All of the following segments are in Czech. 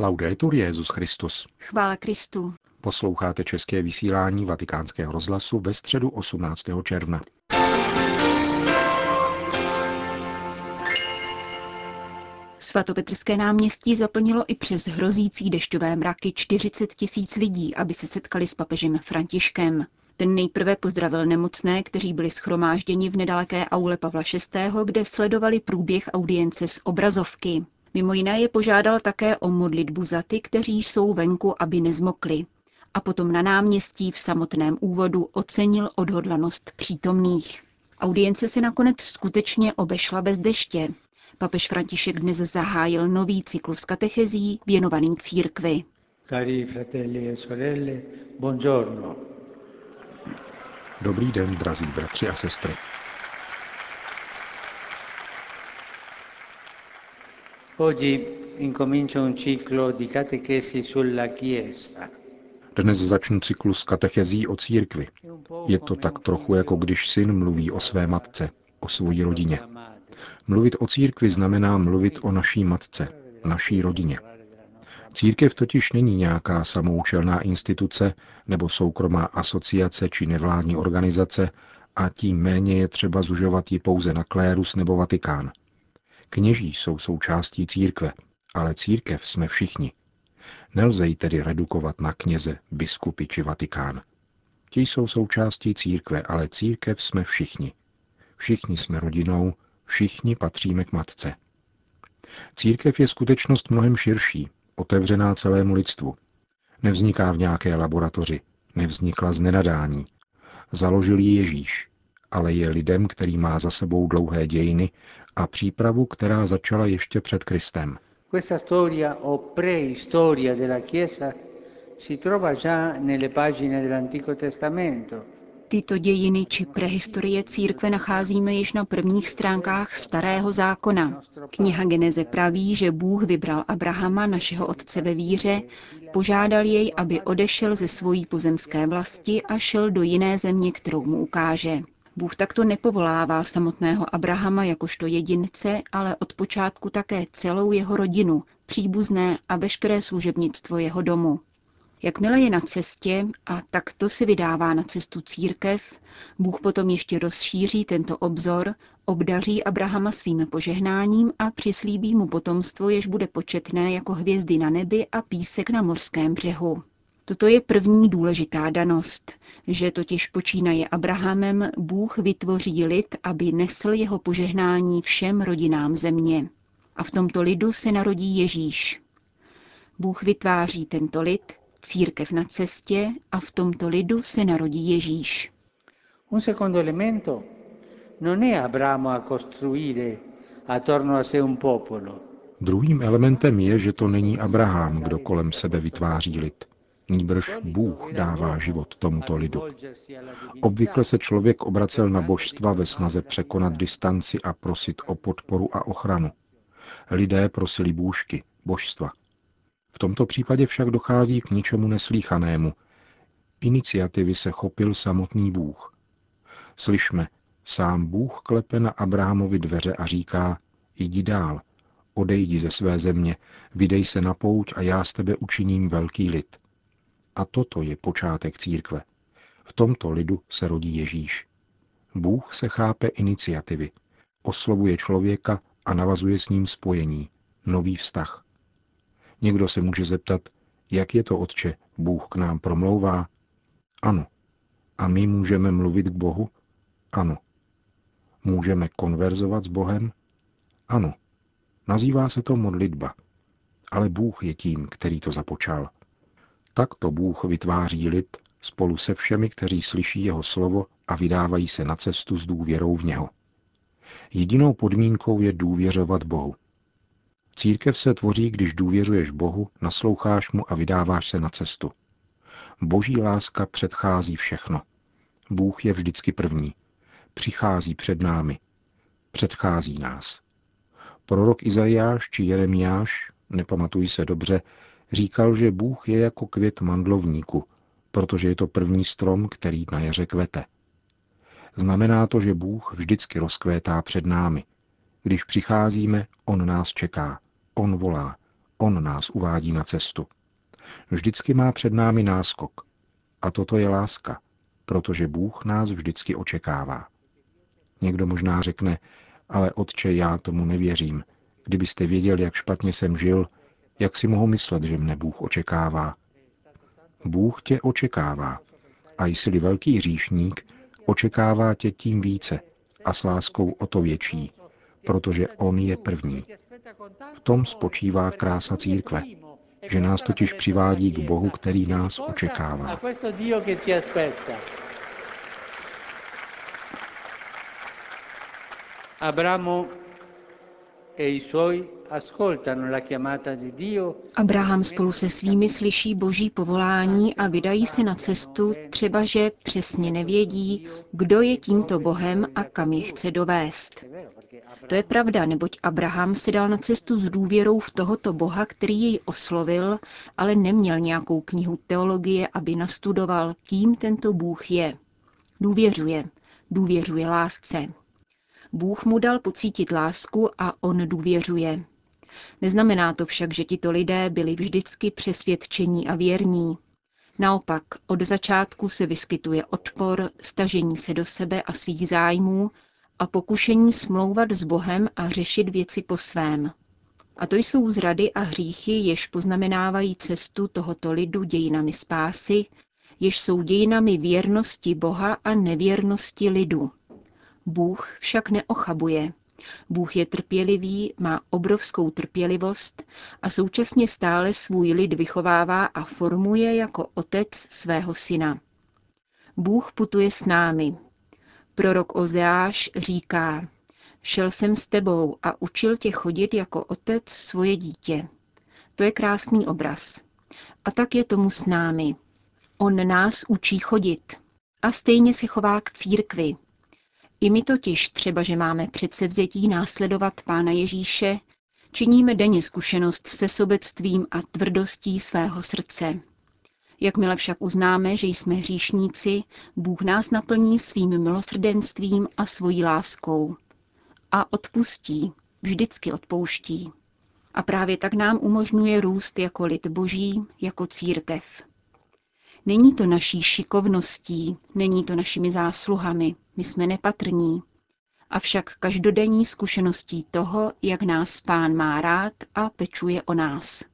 Laudetur Jezus Christus. Chvála Kristu. Posloucháte české vysílání Vatikánského rozhlasu ve středu 18. června. Svatopetrské náměstí zaplnilo i přes hrozící dešťové mraky 40 tisíc lidí, aby se setkali s papežem Františkem. Ten nejprve pozdravil nemocné, kteří byli schromážděni v nedaleké aule Pavla VI., kde sledovali průběh audience z obrazovky. Mimo jiné je požádal také o modlitbu za ty, kteří jsou venku, aby nezmokli. A potom na náměstí v samotném úvodu ocenil odhodlanost přítomných. Audience se nakonec skutečně obešla bez deště. Papež František dnes zahájil nový cyklus katechezí věnovaný církvi. Cari fratelli e sorelle, buongiorno. Dobrý den, drazí bratři a sestry. Dnes začnu cyklus katechezí o církvi. Je to tak trochu jako když syn mluví o své matce, o svojí rodině. Mluvit o církvi znamená mluvit o naší matce, naší rodině. Církev totiž není nějaká samoučelná instituce nebo soukromá asociace či nevládní organizace a tím méně je třeba zužovat ji pouze na klérus nebo Vatikán. Kněží jsou součástí církve, ale církev jsme všichni. Nelze ji tedy redukovat na kněze, biskupy či Vatikán. Ti jsou součástí církve, ale církev jsme všichni. Všichni jsme rodinou, všichni patříme k matce. Církev je skutečnost mnohem širší, otevřená celému lidstvu. Nevzniká v nějaké laboratoři, nevznikla z nenadání. Založil ji Ježíš, ale je lidem, který má za sebou dlouhé dějiny a přípravu, která začala ještě před Kristem. Questa storia o preistoria della Chiesa si trova già nelle pagine dell'Antico Testamento. Tyto dějiny či prehistorie církve nacházíme již na prvních stránkách starého zákona. Kniha Geneze praví, že Bůh vybral Abrahama, našeho otce ve víře, požádal jej, aby odešel ze svojí pozemské vlasti a šel do jiné země, kterou mu ukáže. Bůh takto nepovolává samotného Abrahama jakožto jedince, ale od počátku také celou jeho rodinu, příbuzné a veškeré služebnictvo jeho domu. Jakmile je na cestě a takto se vydává na cestu církev, Bůh potom ještě rozšíří tento obzor, obdaří Abrahama svým požehnáním a přislíbí mu potomstvo, jež bude početné jako hvězdy na nebi a písek na morském břehu. Toto je první důležitá danost, že totiž počínaje Abrahamem Bůh vytvoří lid, aby nesl jeho požehnání všem rodinám země. A v tomto lidu se narodí Ježíš. Bůh vytváří tento lid, církev na cestě a v tomto lidu se narodí Ježíš. Un secondo elemento non è Abramo a costruire attorno a sé un popolo. Druhým elementem je, že to není Abraham, kdo kolem sebe vytváří lid. Nýbrž Bůh dává život tomuto lidu. Obvykle se člověk obracel na božstva ve snaze překonat distanci a prosit o podporu a ochranu. Lidé prosili bůžky, božstva. V tomto případě však dochází k ničemu neslíchanému. Iniciativy se chopil samotný Bůh. Slyšme, sám Bůh klepe na Abrahamovi dveře a říká, jdi dál, odejdi ze své země, vydej se na pouť a já z tebe učiním velký lid. A toto je počátek církve. V tomto lidu se rodí Ježíš. Bůh se chápe iniciativy, oslovuje člověka a navazuje s ním spojení, nový vztah. Někdo se může zeptat, jak je to, Otče, Bůh k nám promlouvá? Ano. A my můžeme mluvit k Bohu? Ano. Můžeme konverzovat s Bohem? Ano. Nazývá se to modlitba. Ale Bůh je tím, který to započal. Takto Bůh vytváří lid spolu se všemi, kteří slyší jeho slovo a vydávají se na cestu s důvěrou v něho. Jedinou podmínkou je důvěřovat Bohu. Církev se tvoří, když důvěřuješ Bohu, nasloucháš mu a vydáváš se na cestu. Boží láska předchází všechno. Bůh je vždycky první. Přichází před námi. Předchází nás. Prorok Izajáš či Jeremiáš, nepamatuji se dobře, říkal, že Bůh je jako květ mandlovníku, protože je to první strom, který na jaře kvete. Znamená to, že Bůh vždycky rozkvétá před námi. Když přicházíme, On nás čeká, On volá, On nás uvádí na cestu. Vždycky má před námi náskok. A toto je láska, protože Bůh nás vždycky očekává. Někdo možná řekne, ale otče, já tomu nevěřím. Kdybyste věděli, jak špatně jsem žil, jak si mohu myslet, že mne Bůh očekává? Bůh tě očekává. A jsi-li velký hříšník, očekává tě tím více a s láskou o to větší, protože On je první. V tom spočívá krása církve, že nás totiž přivádí k Bohu, který nás očekává. Abramo Abraham spolu se svými slyší boží povolání a vydají se na cestu, třeba že přesně nevědí, kdo je tímto Bohem a kam je chce dovést. To je pravda, neboť Abraham se dal na cestu s důvěrou v tohoto Boha, který jej oslovil, ale neměl nějakou knihu teologie, aby nastudoval, kým tento Bůh je. Důvěřuje. Důvěřuje lásce. Bůh mu dal pocítit lásku a on důvěřuje. Neznamená to však, že tito lidé byli vždycky přesvědčení a věrní. Naopak, od začátku se vyskytuje odpor, stažení se do sebe a svých zájmů a pokušení smlouvat s Bohem a řešit věci po svém. A to jsou zrady a hříchy, jež poznamenávají cestu tohoto lidu dějinami spásy, jež jsou dějinami věrnosti Boha a nevěrnosti lidu. Bůh však neochabuje. Bůh je trpělivý, má obrovskou trpělivost a současně stále svůj lid vychovává a formuje jako otec svého syna. Bůh putuje s námi. Prorok Ozeáš říká, šel jsem s tebou a učil tě chodit jako otec svoje dítě. To je krásný obraz. A tak je tomu s námi. On nás učí chodit. A stejně se chová k církvi, i my totiž, třeba že máme předsevzetí následovat Pána Ježíše, činíme denně zkušenost se sobectvím a tvrdostí svého srdce. Jakmile však uznáme, že jsme hříšníci, Bůh nás naplní svým milosrdenstvím a svojí láskou. A odpustí, vždycky odpouští. A právě tak nám umožňuje růst jako lid boží, jako církev. Není to naší šikovností, není to našimi zásluhami, my jsme nepatrní. Avšak každodenní zkušeností toho, jak nás pán má rád a pečuje o nás.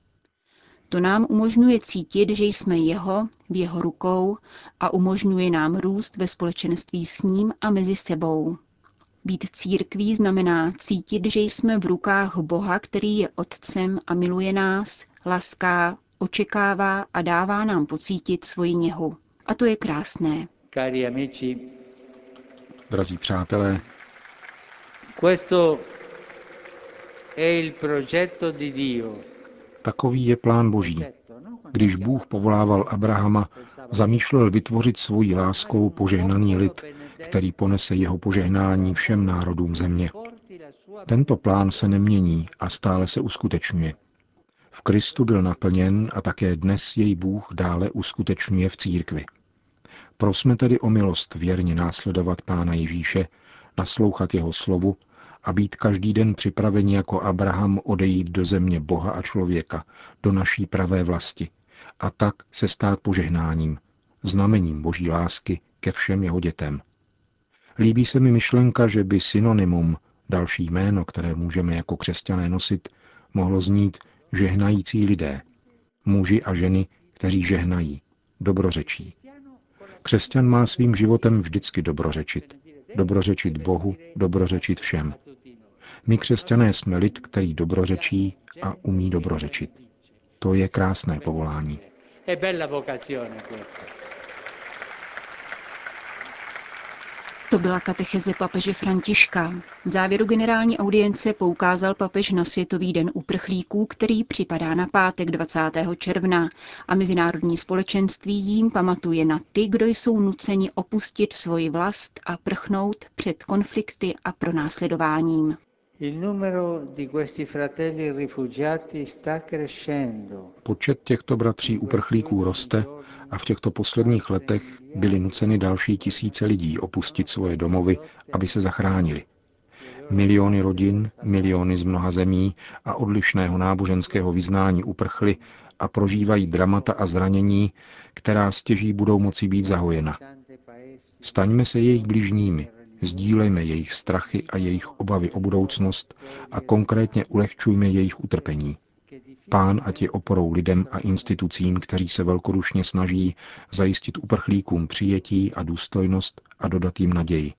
To nám umožňuje cítit, že jsme jeho, v jeho rukou a umožňuje nám růst ve společenství s ním a mezi sebou. Být církví znamená cítit, že jsme v rukách Boha, který je Otcem a miluje nás, laská, očekává a dává nám pocítit svoji něhu. A to je krásné. Cari amici, Drazí přátelé, questo è il progetto di Dio. takový je plán Boží. Když Bůh povolával Abrahama, zamýšlel vytvořit svojí láskou požehnaný lid, který ponese jeho požehnání všem národům země. Tento plán se nemění a stále se uskutečňuje. V Kristu byl naplněn a také dnes jej Bůh dále uskutečňuje v církvi. Prosme tedy o milost věrně následovat Pána Ježíše, naslouchat jeho slovu a být každý den připraveni jako Abraham odejít do země Boha a člověka, do naší pravé vlasti, a tak se stát požehnáním, znamením boží lásky ke všem jeho dětem. Líbí se mi myšlenka, že by synonymum, další jméno, které můžeme jako křesťané nosit, mohlo znít žehnající lidé, muži a ženy, kteří žehnají, dobrořečí. Křesťan má svým životem vždycky dobrořečit. Dobrořečit Bohu, dobrořečit všem. My křesťané jsme lid, který dobrořečí a umí dobrořečit. To je krásné povolání. È bella vocazione questa. To byla katecheze papeže Františka. V závěru generální audience poukázal papež na Světový den uprchlíků, který připadá na pátek 20. června a mezinárodní společenství jím pamatuje na ty, kdo jsou nuceni opustit svoji vlast a prchnout před konflikty a pronásledováním. Il numero di questi fratelli rifugiati sta crescendo. Počet těchto bratří uprchlíků roste a v těchto posledních letech byly nuceny další tisíce lidí opustit svoje domovy, aby se zachránili. Miliony rodin, miliony z mnoha zemí a odlišného náboženského vyznání uprchly a prožívají dramata a zranění, která stěží budou moci být zahojena. Staňme se jejich bližními, sdílejme jejich strachy a jejich obavy o budoucnost a konkrétně ulehčujme jejich utrpení. Pán ať je oporou lidem a institucím, kteří se velkorušně snaží zajistit uprchlíkům přijetí a důstojnost a dodat jim naději.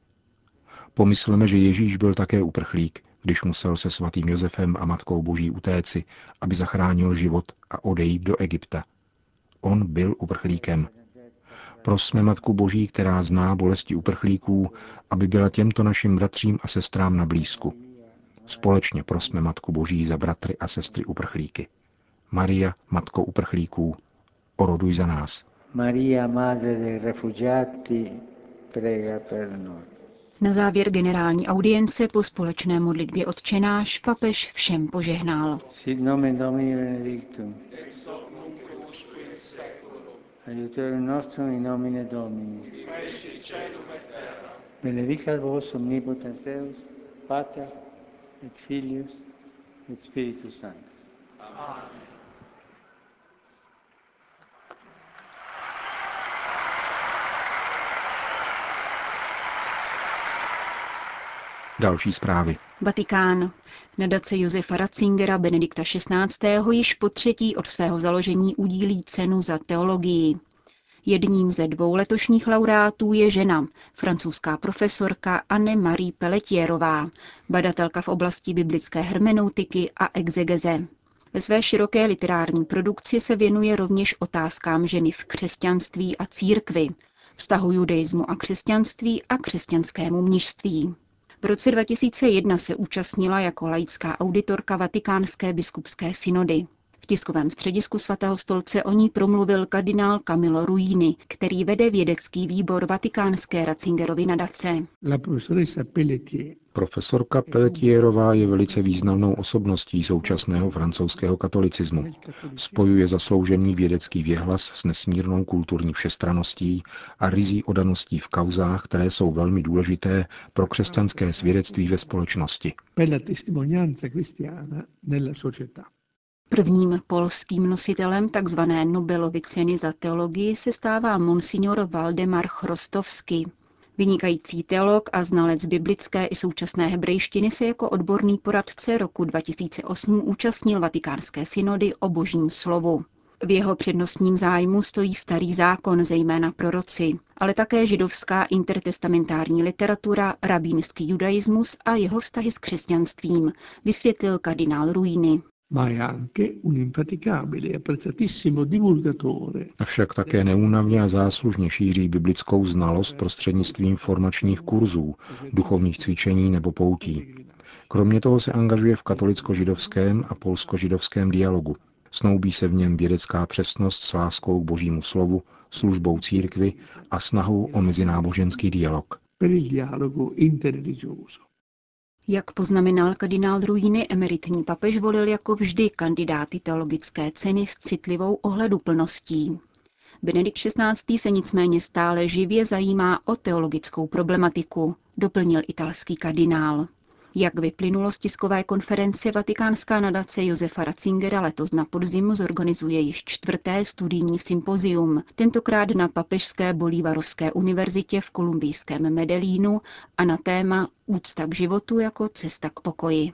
Pomysleme, že Ježíš byl také uprchlík, když musel se svatým Josefem a Matkou Boží utéci, aby zachránil život a odejít do Egypta. On byl uprchlíkem. Prosme Matku Boží, která zná bolesti uprchlíků, aby byla těmto našim bratřím a sestrám na blízku. Společně prosme Matku Boží za bratry a sestry uprchlíky. Maria, Matko uprchlíků, oroduj za nás. Maria, Madre dei Refugiati, prega per noi. Na závěr generální audience po společné modlitbě odčenáš papež všem požehnal. Sit nomen Domini benedictum. Aiutorium nostrum in nomine Domini. Benedicat vos omnipotens Deus, Pater et Filius et Spiritus Sanctus. Další zprávy. Vatikán. Nadace Josefa Ratzingera Benedikta XVI. již po třetí od svého založení udílí cenu za teologii. Jedním ze dvou letošních laureátů je žena, francouzská profesorka Anne-Marie Pelletierová, badatelka v oblasti biblické hermeneutiky a exegeze. Ve své široké literární produkci se věnuje rovněž otázkám ženy v křesťanství a církvi, vztahu judaismu a křesťanství a křesťanskému mnižství. V roce 2001 se účastnila jako laická auditorka Vatikánské biskupské synody. V tiskovém středisku svatého stolce o ní promluvil kardinál Camilo Ruini, který vede vědecký výbor Vatikánské Ratzingerovy nadace. Profesorka Pelletierová je velice významnou osobností současného francouzského katolicismu. Spojuje zasloužený vědecký věhlas s nesmírnou kulturní všestraností a rizí odaností v kauzách, které jsou velmi důležité pro křesťanské svědectví ve společnosti. Prvním polským nositelem tzv. Nobelovy ceny za teologii se stává monsignor Waldemar Chrostovský. Vynikající teolog a znalec biblické i současné hebrejštiny se jako odborný poradce roku 2008 účastnil vatikánské synody o božím slovu. V jeho přednostním zájmu stojí starý zákon, zejména proroci, ale také židovská intertestamentární literatura, rabínský judaismus a jeho vztahy s křesťanstvím, vysvětlil kardinál Ruini. Avšak také neúnavně a záslužně šíří biblickou znalost prostřednictvím formačních kurzů, duchovních cvičení nebo poutí. Kromě toho se angažuje v katolicko-židovském a polsko-židovském dialogu. Snoubí se v něm vědecká přesnost s láskou k božímu slovu, službou církvy a snahou o mezináboženský dialog. Jak poznamenal kardinál Ruiny, emeritní papež volil jako vždy kandidáty teologické ceny s citlivou ohleduplností. Benedikt XVI. se nicméně stále živě zajímá o teologickou problematiku, doplnil italský kardinál. Jak vyplynulo z tiskové konference, Vatikánská nadace Josefa Ratzingera letos na podzim zorganizuje již čtvrté studijní sympozium, tentokrát na Papežské Bolívarovské univerzitě v kolumbijském Medellínu a na téma Úcta k životu jako cesta k pokoji.